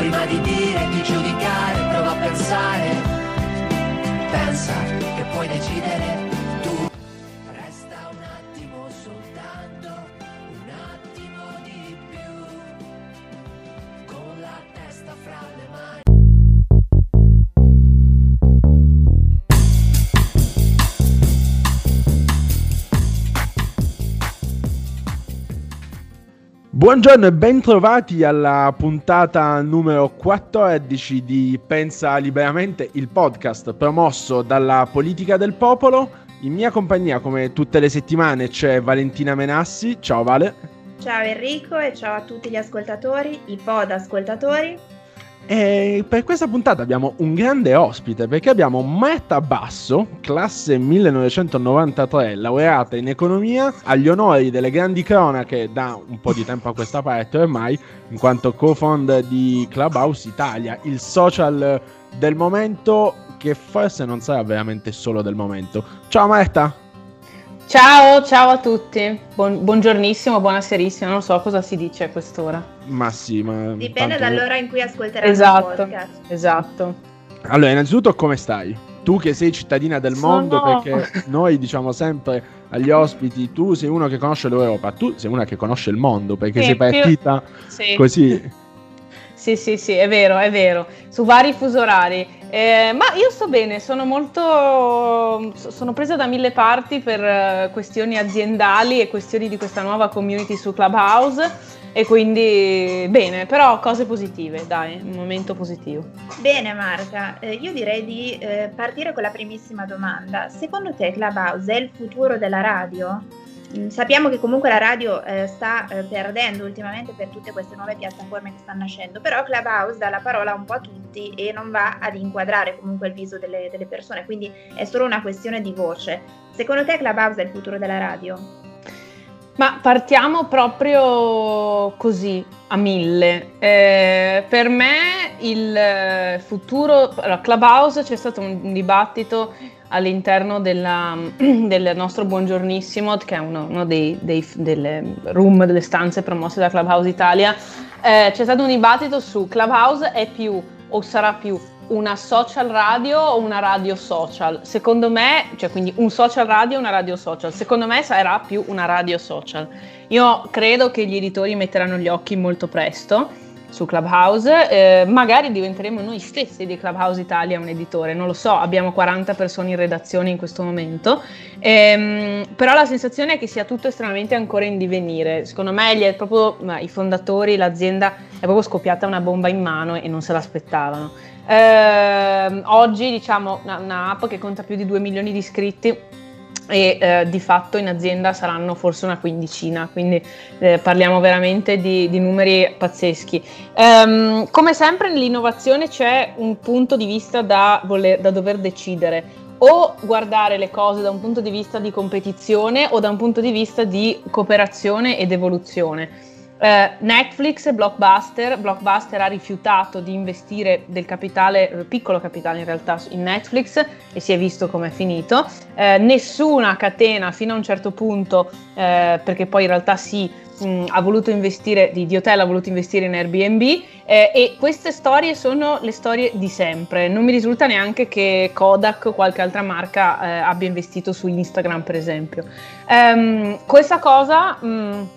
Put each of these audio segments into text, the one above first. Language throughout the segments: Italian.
prima di dire, di giudicare, prova a pensare, pensa che puoi decidere Buongiorno e bentrovati alla puntata numero 14 di Pensa Liberamente, il podcast promosso dalla politica del popolo. In mia compagnia, come tutte le settimane, c'è Valentina Menassi. Ciao Vale. Ciao Enrico e ciao a tutti gli ascoltatori, i pod ascoltatori. E per questa puntata abbiamo un grande ospite perché abbiamo Marta Basso, classe 1993, laureata in economia, agli onori delle grandi cronache da un po' di tempo a questa parte ormai, in quanto co-founder di Clubhouse Italia, il social del momento che forse non sarà veramente solo del momento. Ciao Marta! Ciao, ciao a tutti. Buon, buongiornissimo, buonaserissimo, non so cosa si dice a quest'ora. Ma sì, ma... Dipende tanto- dall'ora in cui ascolteranno Esatto, il podcast. esatto. Allora, innanzitutto come stai? Tu che sei cittadina del Sono- mondo, perché noi diciamo sempre agli ospiti, tu sei uno che conosce l'Europa, tu sei una che conosce il mondo, perché Sì, sei più- partita Sì. così. Sì, sì, sì, è vero, è vero. Su vari fusi orari. Eh, ma io sto bene, sono molto. so- sono presa da mille parti per eh, questioni aziendali e questioni di questa nuova community su Clubhouse. E quindi bene, però cose positive, dai, un momento positivo. Bene Marta, eh, io direi di eh, partire con la primissima domanda. Secondo te Clubhouse è il futuro della radio? Mm, Sappiamo che comunque la radio eh, sta eh, perdendo ultimamente per tutte queste nuove piattaforme che stanno nascendo, però Clubhouse dà la parola un po' a tutti e non va ad inquadrare comunque il viso delle, delle persone, quindi è solo una questione di voce. Secondo te Clubhouse è il futuro della radio? Ma partiamo proprio così, a mille. Eh, per me il eh, futuro, allora, Clubhouse c'è stato un dibattito all'interno della- del nostro Buongiornissimo, che è uno, uno dei, dei- delle room, delle stanze promosse da Clubhouse Italia. Eh, c'è stato un dibattito su Clubhouse è più o sarà più una social radio o una radio social? Secondo me, cioè quindi un social radio e una radio social. Secondo me sarà più una radio social. Io credo che gli editori metteranno gli occhi molto presto su Clubhouse, eh, magari diventeremo noi stessi di Clubhouse Italia un editore, non lo so, abbiamo 40 persone in redazione in questo momento, Ehm, però la sensazione è che sia tutto estremamente ancora in divenire, secondo me proprio, i fondatori, l'azienda è proprio scoppiata una bomba in mano e non se l'aspettavano. Ehm, oggi diciamo una, un'app che conta più di 2 milioni di iscritti e eh, di fatto in azienda saranno forse una quindicina, quindi eh, parliamo veramente di, di numeri pazzeschi. Ehm, come sempre nell'innovazione c'è un punto di vista da, voler- da dover decidere o guardare le cose da un punto di vista di competizione o da un punto di vista di cooperazione ed evoluzione. Eh, Netflix e Blockbuster, Blockbuster ha rifiutato di investire del capitale, piccolo capitale in realtà, in Netflix e si è visto come è finito. Eh, nessuna catena fino a un certo punto, eh, perché poi in realtà sì, mh, ha voluto investire, di, di hotel ha voluto investire in Airbnb eh, e queste storie sono le storie di sempre. Non mi risulta neanche che Kodak o qualche altra marca eh, abbia investito su Instagram, per esempio. Ehm, questa cosa mh,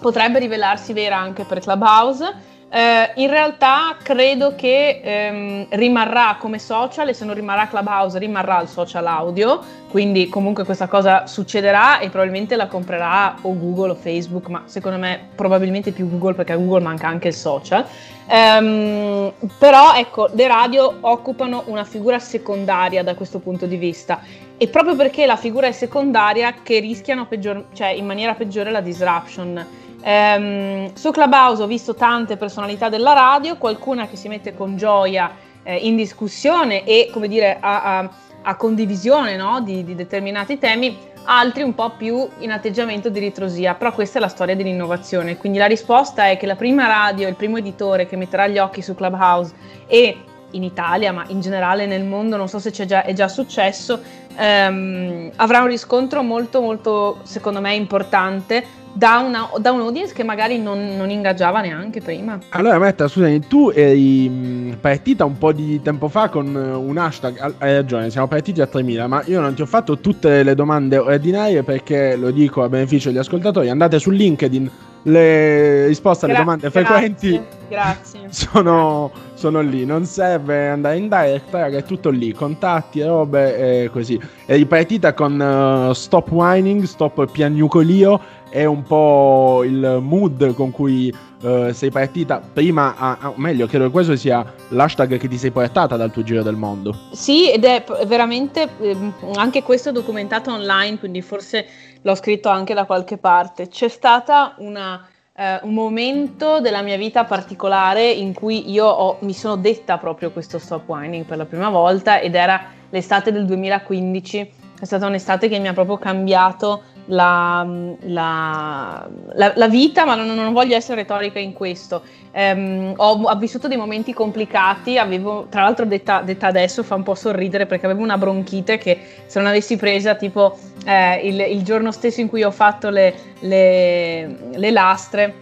potrebbe rivelarsi vera anche per Clubhouse. Eh, in realtà credo che ehm, rimarrà come social e se non rimarrà Clubhouse rimarrà il social audio, quindi comunque questa cosa succederà e probabilmente la comprerà o Google o Facebook, ma secondo me probabilmente più Google perché a Google manca anche il social. Ehm, però ecco, le radio occupano una figura secondaria da questo punto di vista e proprio perché la figura è secondaria che rischiano peggior- cioè, in maniera peggiore la disruption. Ehm, su Clubhouse ho visto tante personalità della radio, qualcuna che si mette con gioia eh, in discussione e come dire a, a, a condivisione no? di, di determinati temi, altri un po' più in atteggiamento di ritrosia, però questa è la storia dell'innovazione, quindi la risposta è che la prima radio, il primo editore che metterà gli occhi su Clubhouse e in Italia, ma in generale nel mondo, non so se già, è già successo, ehm, avrà un riscontro molto molto, secondo me, importante da, una, da un audience che magari non, non, ingaggiava neanche prima. Allora, Metta, scusami, tu eri partita un po' di tempo fa con un hashtag. Hai ragione, siamo partiti a 3000, ma io non ti ho fatto tutte le domande ordinarie perché lo dico a beneficio degli ascoltatori. Andate su LinkedIn, le risposte alle domande grazie, frequenti grazie. Sono, sono, lì. Non serve andare in direct, raga, è tutto lì. Contatti, robe e così. È ripartita con uh, Stop Whining, Stop Piagnucolio è un po' il mood con cui uh, sei partita prima, a, a, meglio, credo che questo sia l'hashtag che ti sei portata dal tuo giro del mondo. Sì, ed è veramente ehm, anche questo documentato online, quindi forse l'ho scritto anche da qualche parte. C'è stata una, uh, un momento della mia vita particolare in cui io ho, mi sono detta proprio questo stop whining per la prima volta ed era l'estate del 2015. È stata un'estate che mi ha proprio cambiato la, la, la, la vita, ma non, non, voglio essere retorica in questo. Um, ho, ho, vissuto dei momenti complicati, avevo, tra l'altro detta, detta, adesso fa un po' sorridere perché avevo una bronchite che se non avessi presa tipo eh, il, il, giorno stesso in cui ho fatto le, le, le lastre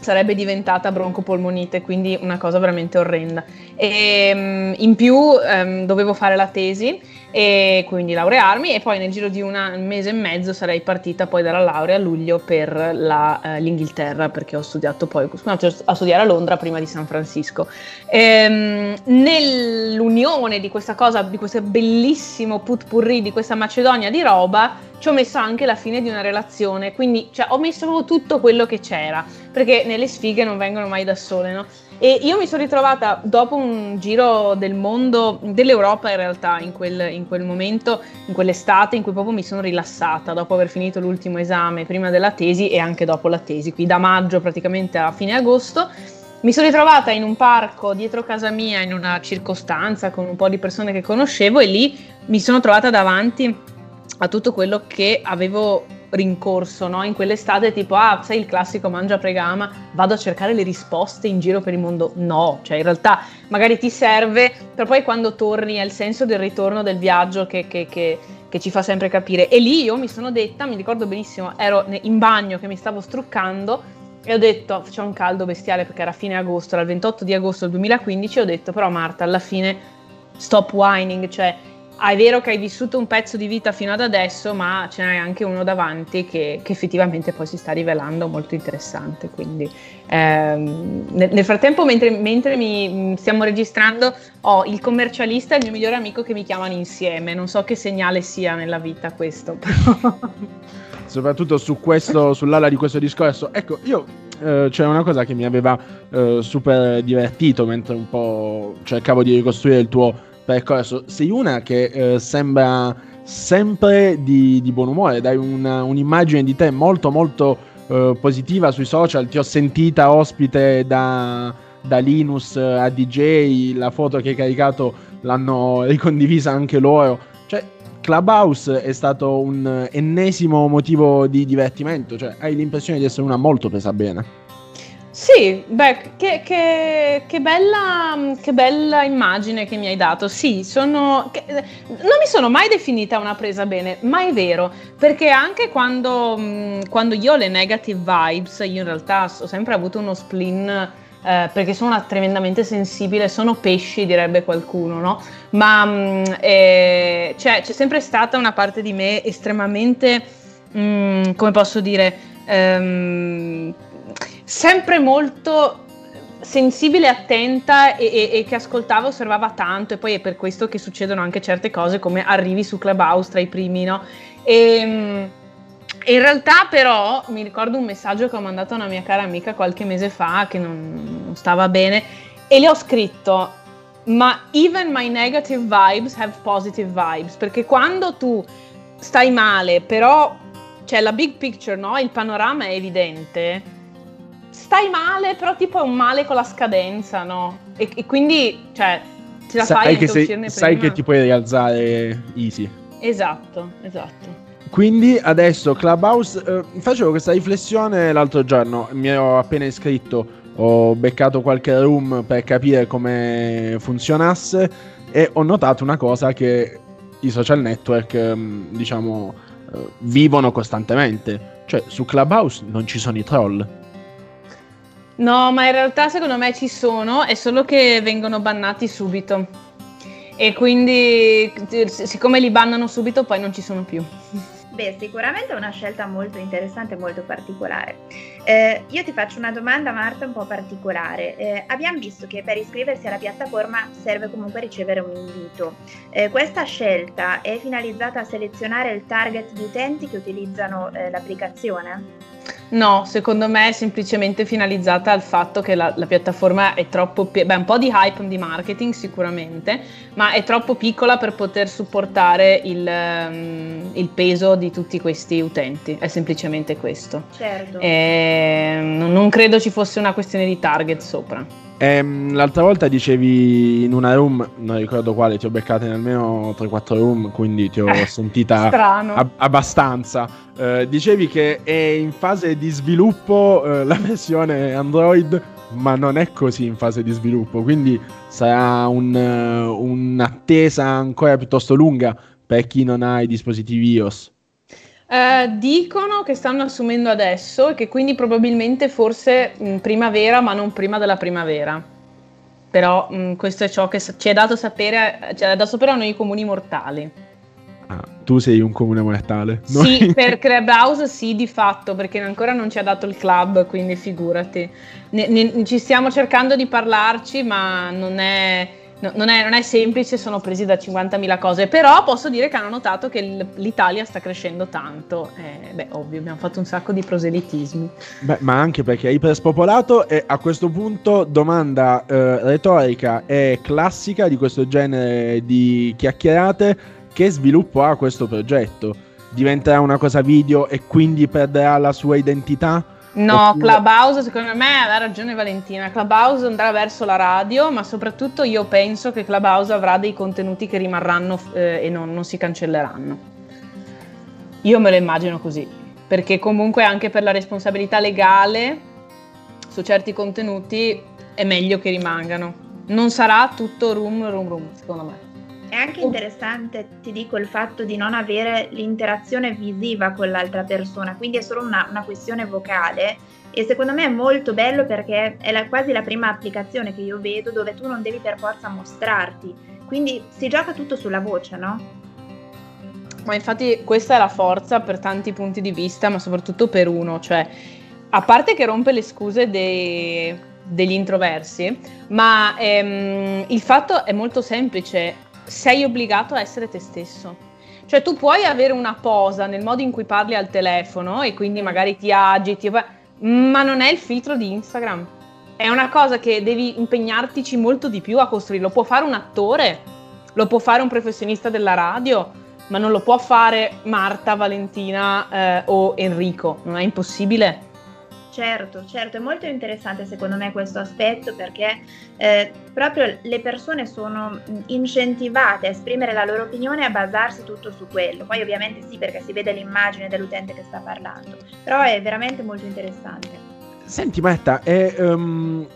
sarebbe diventata broncopolmonite, quindi una cosa veramente orrenda. E, um, in più um, dovevo fare la tesi e quindi laurearmi e poi nel giro di una, un mese e mezzo sarei partita poi dalla laurea a luglio per la, uh, l'Inghilterra perché ho studiato poi cioè, a studiare a Londra prima di San Francisco. E, um, nell'unione di questa cosa, di questo bellissimo putpurri, di questa Macedonia di roba, ci ho messo anche la fine di una relazione, quindi cioè, ho messo tutto quello che c'era, perché nelle sfighe non vengono mai da sole, no? E io mi sono ritrovata dopo un giro del mondo, dell'Europa in realtà, in quel, in quel momento, in quell'estate in cui proprio mi sono rilassata dopo aver finito l'ultimo esame prima della tesi e anche dopo la tesi, qui da maggio praticamente a fine agosto. Mi sono ritrovata in un parco dietro casa mia, in una circostanza con un po' di persone che conoscevo e lì mi sono trovata davanti a tutto quello che avevo rincorso no? in quell'estate tipo ah sei il classico mangia pregama vado a cercare le risposte in giro per il mondo no cioè in realtà magari ti serve però poi quando torni è il senso del ritorno del viaggio che, che, che, che ci fa sempre capire e lì io mi sono detta mi ricordo benissimo ero in bagno che mi stavo struccando e ho detto c'è un caldo bestiale perché era fine agosto era il 28 di agosto del 2015 ho detto però Marta alla fine stop whining cioè è vero che hai vissuto un pezzo di vita fino ad adesso, ma ce n'è anche uno davanti che, che effettivamente poi si sta rivelando molto interessante. Quindi, ehm, nel, nel, frattempo, mentre, mentre mi mm, stiamo registrando, ho il commercialista e il mio migliore amico che mi chiamano insieme. Non so che segnale sia nella vita questo, però. Soprattutto su questo, sull'ala di questo discorso. Ecco, io eh, c'è una cosa che mi aveva eh, super divertito mentre un po' cercavo di ricostruire il tuo percorso. Sei una che eh, sembra sempre di, di, buon umore, dai una, un'immagine di te molto molto eh, positiva sui social, ti ho sentita ospite da, da Linus a DJ, la foto che hai caricato l'hanno ricondivisa anche loro. Cioè, Clubhouse è stato un ennesimo motivo di divertimento, cioè hai l'impressione di essere una molto presa bene. Sì, beh, che, che, che, bella, che, bella, immagine che mi hai dato. Sì, sono, non mi sono mai definita una presa bene, ma è vero, perché anche quando, quando io ho le negative vibes, io in realtà ho sempre avuto uno spleen. Eh, perché sono una tremendamente sensibile, sono pesci, direbbe qualcuno, no? Ma eh, cioè, c'è sempre stata una parte di me estremamente, mh, come posso dire, ehm, sempre molto sensibile, attenta e, e, e, che ascoltava, osservava tanto e poi è per questo che succedono anche certe cose come arrivi su Clubhouse tra i primi, no? E, ehm, in realtà però mi ricordo un messaggio che ho mandato a una mia cara amica qualche mese fa che non, non stava bene e le ho scritto ma even my negative vibes have positive vibes perché quando tu stai male però c'è la big picture, no? Il panorama è evidente stai male, però tipo è un male con la scadenza, no? E, e quindi, cioè, ce la sai fai che, sei- uscirne sai prima. che ti puoi rialzare easy. Esatto, esatto. Quindi adesso Clubhouse, eh, facevo questa riflessione l'altro giorno, mi ero appena iscritto, ho beccato qualche room per capire come funzionasse e ho notato una cosa che i social network, ehm, diciamo, eh, vivono costantemente. Cioè su Clubhouse non ci sono i troll. No, ma in realtà secondo me ci sono, è solo che vengono bannati subito. E quindi, siccome li bannano subito, poi non ci sono più. Beh, sicuramente è una scelta molto interessante e molto particolare. Eh, io ti faccio una domanda, Marta, un po' particolare. Eh, abbiamo visto che per iscriversi alla piattaforma serve comunque ricevere un invito. Eh, questa scelta è finalizzata a selezionare il target di utenti che utilizzano eh, l'applicazione? No, secondo me è semplicemente finalizzata al fatto che la, la piattaforma è troppo, beh, un po' di hype di marketing sicuramente, ma è troppo piccola per poter supportare il, ehm, il peso di tutti questi utenti. È semplicemente questo. Certo. E non credo ci fosse una questione di target sopra. Ehm, l'altra volta dicevi in una room, non ricordo quale, ti ho beccato in almeno 3-4 room, quindi ti ho Eh, sentita ab- abbastanza. Eh, dicevi che è in fase di sviluppo eh, la versione Android, ma non è così in fase di sviluppo, quindi sarà un, eh, un'attesa ancora piuttosto lunga per chi non ha i dispositivi iOS. Eh, dicono che stanno assumendo adesso e che quindi probabilmente forse in primavera, ma non prima della primavera. Però mh, questo è ciò che ci è dato sapere, cioè, è dato sapere a noi comuni mortali. Ah, tu sei un comune mortale. Noi- Sì, per Clubhouse sì, di fatto, perché ancora non ci ha dato il club, quindi figurati. Ne- ne- ci stiamo cercando di parlarci, ma non è, no- non è- non è semplice, sono presi da 50.000 cose. Però posso dire che hanno notato che l'Italia sta crescendo tanto. Eh, beh, ovvio, abbiamo fatto un sacco di proselitismi. Beh, ma anche perché è iperspopolato e a questo punto domanda eh, retorica e classica di questo genere di chiacchierate, che sviluppo ha questo progetto? Diventerà una cosa video e quindi perderà la sua identità? No, Oppure- Clubhouse, secondo me ha ragione Valentina. Clubhouse andrà verso la radio, ma soprattutto io penso che Clubhouse avrà dei contenuti che rimarranno eh, e non, non si cancelleranno. Io me lo immagino così, perché comunque anche per la responsabilità legale su certi contenuti è meglio che rimangano. Non sarà tutto room, room, room, secondo me. È anche interessante, ti dico, il fatto di non avere l'interazione visiva con l'altra persona, quindi è solo una, una questione vocale e secondo me è molto bello perché è la- quasi la prima applicazione che io vedo dove tu non devi per forza mostrarti, quindi si gioca tutto sulla voce, no? Ma infatti questa è la forza per tanti punti di vista, ma soprattutto per uno, cioè a parte che rompe le scuse dei- degli introversi, ma ehm, il fatto è molto semplice, sei obbligato a essere te stesso. Cioè tu puoi avere una posa nel modo in cui parli al telefono e quindi magari ti agiti, ma non è il filtro di Instagram. È una cosa che devi impegnartici molto di più a costruire. Lo può fare un attore, lo può fare un professionista della radio, ma non lo può fare Marta, Valentina eh, o Enrico. Non è impossibile. Certo, certo, è molto interessante secondo me questo aspetto perché eh, proprio le persone sono incentivate a esprimere la loro opinione e a basarsi tutto su quello. Poi ovviamente sì perché si vede l'immagine dell'utente che sta parlando, però è veramente molto interessante. Senti Marta, è, ehm,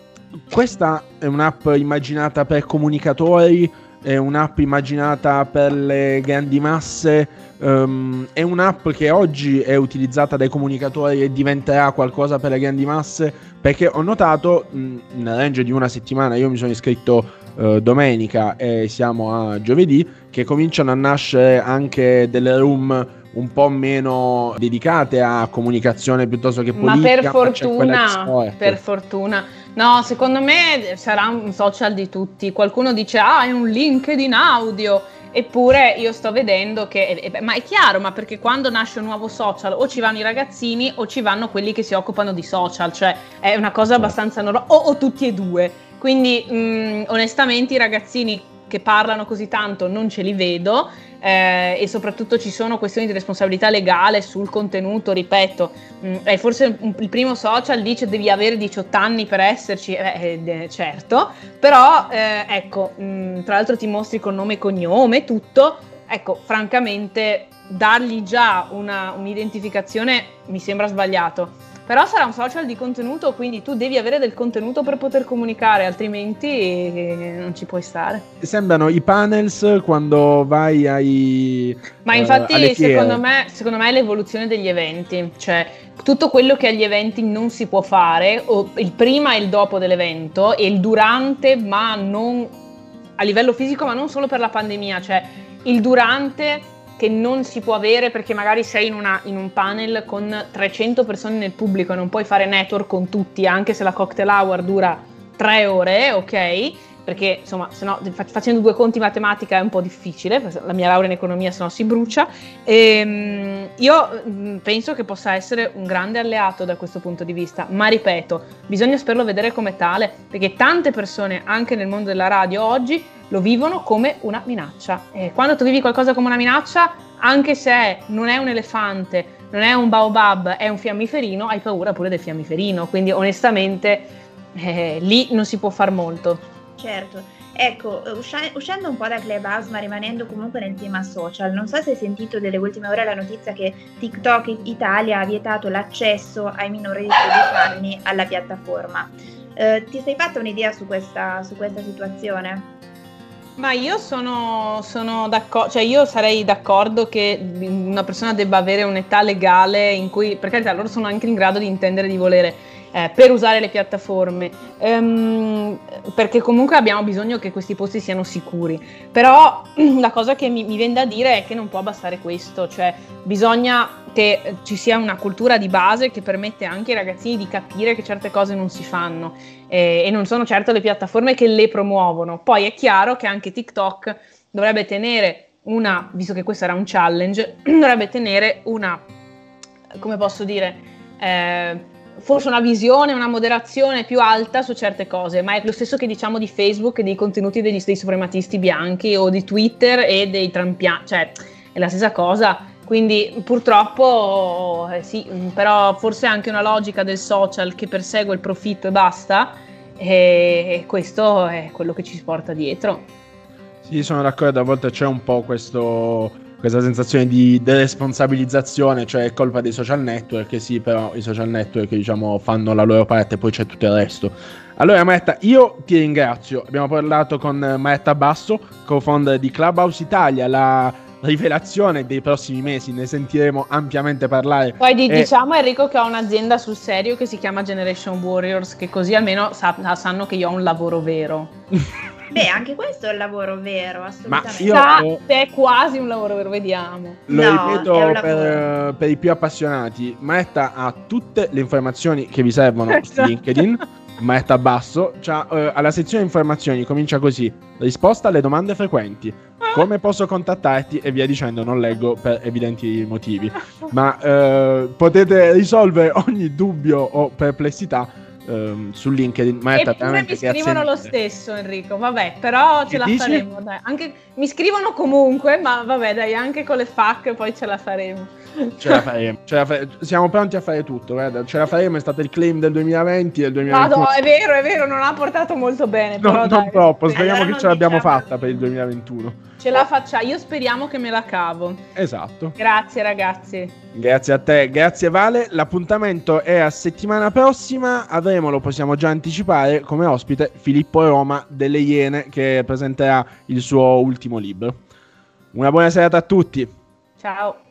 questa è un'app immaginata per comunicatori, è un'app immaginata per le grandi masse, ehm, è un'app che oggi è utilizzata dai comunicatori e diventerà qualcosa per le grandi masse, perché ho notato mh, nel range di una settimana, io mi sono iscritto eh, domenica e siamo a giovedì, che cominciano a nascere anche delle room un po' meno dedicate a comunicazione piuttosto che Ma politica. per quella di fortuna, per fortuna. No, secondo me sarà un social di tutti. Qualcuno dice, ah, è un LinkedIn audio. Eppure io sto vedendo che, eh, beh, ma è chiaro, ma perché quando nasce un nuovo social o ci vanno i ragazzini o ci vanno quelli che si occupano di social, cioè è una cosa Certo. abbastanza normale, o, o tutti e due. Quindi mh, onestamente i ragazzini che parlano così tanto non ce li vedo eh, e soprattutto ci sono questioni di responsabilità legale sul contenuto, ripeto, mh, mm, è forse un, il primo social dice devi avere 18 anni per esserci, eh, eh, certo, però eh, ecco, mh, mm, tra l'altro ti mostri con nome e cognome, tutto, ecco, francamente dargli già una, un'identificazione mi sembra sbagliato. Però sarà un social di contenuto, quindi tu devi avere del contenuto per poter comunicare, altrimenti eh, non ci puoi stare. Sembrano i panels quando vai ai. Ma infatti, uh, secondo, me, secondo me, è l'evoluzione degli eventi. Cioè, tutto quello che agli eventi non si può fare, o il prima e il dopo dell'evento, e il durante, ma non a livello fisico, ma non solo per la pandemia. Cioè, il durante che non si può avere perché magari sei in, una, in, un panel con 300 persone nel pubblico e non puoi fare network con tutti, anche se la cocktail hour dura tre ore, ok? Perché insomma, se no, facendo due conti in matematica è un po' difficile, la mia laurea in economia se no si brucia. E, ehm, io mm, penso che possa essere un grande alleato da questo punto di vista, ma ripeto, bisogna sperlo vedere come tale, perché tante persone anche nel mondo della radio oggi lo vivono come una minaccia. E quando tu vivi qualcosa come una minaccia, anche se non è un elefante, non è un baobab, è un fiammiferino, hai paura pure del fiammiferino. Quindi onestamente eh, lì non si può far molto. Certo. Ecco, uscendo un po' da Clubhouse ma rimanendo comunque nel tema social, non so se hai sentito delle ultime ore la notizia che TikTok Italia ha vietato l'accesso ai minori di 13 anni alla piattaforma. Eh, ti sei fatta un'idea su questa, su questa situazione? Ma io sono, sono d'accordo, cioè io sarei d'accordo che una persona debba avere un'età legale in cui, per carità, loro sono anche in grado di intendere di volere eh, per usare le piattaforme, ehm, perché comunque abbiamo bisogno che questi posti siano sicuri. Però la cosa che mi, mi viene da dire è che non può bastare questo, cioè bisogna che ci sia una cultura di base che permette anche ai ragazzini di capire che certe cose non si fanno eh, e non sono certo le piattaforme che le promuovono. Poi è chiaro che anche TikTok dovrebbe tenere una, visto che questo era un challenge, dovrebbe tenere una, come posso dire, eh, forse una visione, una moderazione più alta su certe cose, ma è lo stesso che diciamo di Facebook e dei contenuti degli, dei suprematisti bianchi o di Twitter e dei trampiani, cioè è la stessa cosa. Quindi purtroppo eh, sì, però forse anche una logica del social che persegue il profitto e basta, e questo è quello che ci porta dietro. Sì, sono d'accordo, a volte c'è un po' questo questa sensazione di deresponsabilizzazione, cioè è colpa dei social network, sì, però i social network diciamo fanno la loro parte e poi c'è tutto il resto. Allora Maetta, io ti ringrazio, abbiamo parlato con Maetta Basso, co-founder di Clubhouse Italia, la rivelazione dei prossimi mesi, ne sentiremo ampiamente parlare. Poi di, e... diciamo Enrico che ho un'azienda sul serio che si chiama Generation Warriors, che così almeno sa- sanno che io ho un lavoro vero. Beh, anche questo è un lavoro vero, assolutamente. Ma io, è quasi un lavoro vero, vediamo. Lo no, ripeto per, per, i più appassionati, Maetta ha tutte le informazioni che vi servono su LinkedIn. Maetta Basso, cioè, uh, alla sezione informazioni comincia così: risposta alle domande frequenti. Come posso contattarti? E via dicendo, non leggo per evidenti motivi. Ma uh, potete risolvere ogni dubbio o perplessità um, su LinkedIn. Ma è mi scrivono lo stesso, Enrico. Vabbè, però ce che la dici? faremo. Anche, mi scrivono comunque, ma vabbè, dai, anche con le FAC poi ce la faremo. Ce la faremo, ce la fare... siamo pronti a fare tutto, guarda. ce la faremo, è stato il claim del 2020 e del 2021. No, no, è vero, è vero, non ha portato molto bene. No, non troppo, speriamo allora che ce l'abbiamo diciamo... fatta per il 2021. Ce la facciamo, io speriamo che me la cavo. Esatto. Grazie ragazzi. Grazie a te, grazie Vale. L'appuntamento è a settimana prossima, avremo, lo possiamo già anticipare, come ospite Filippo Roma delle Iene che presenterà il suo ultimo libro. Una buona serata a tutti. Ciao.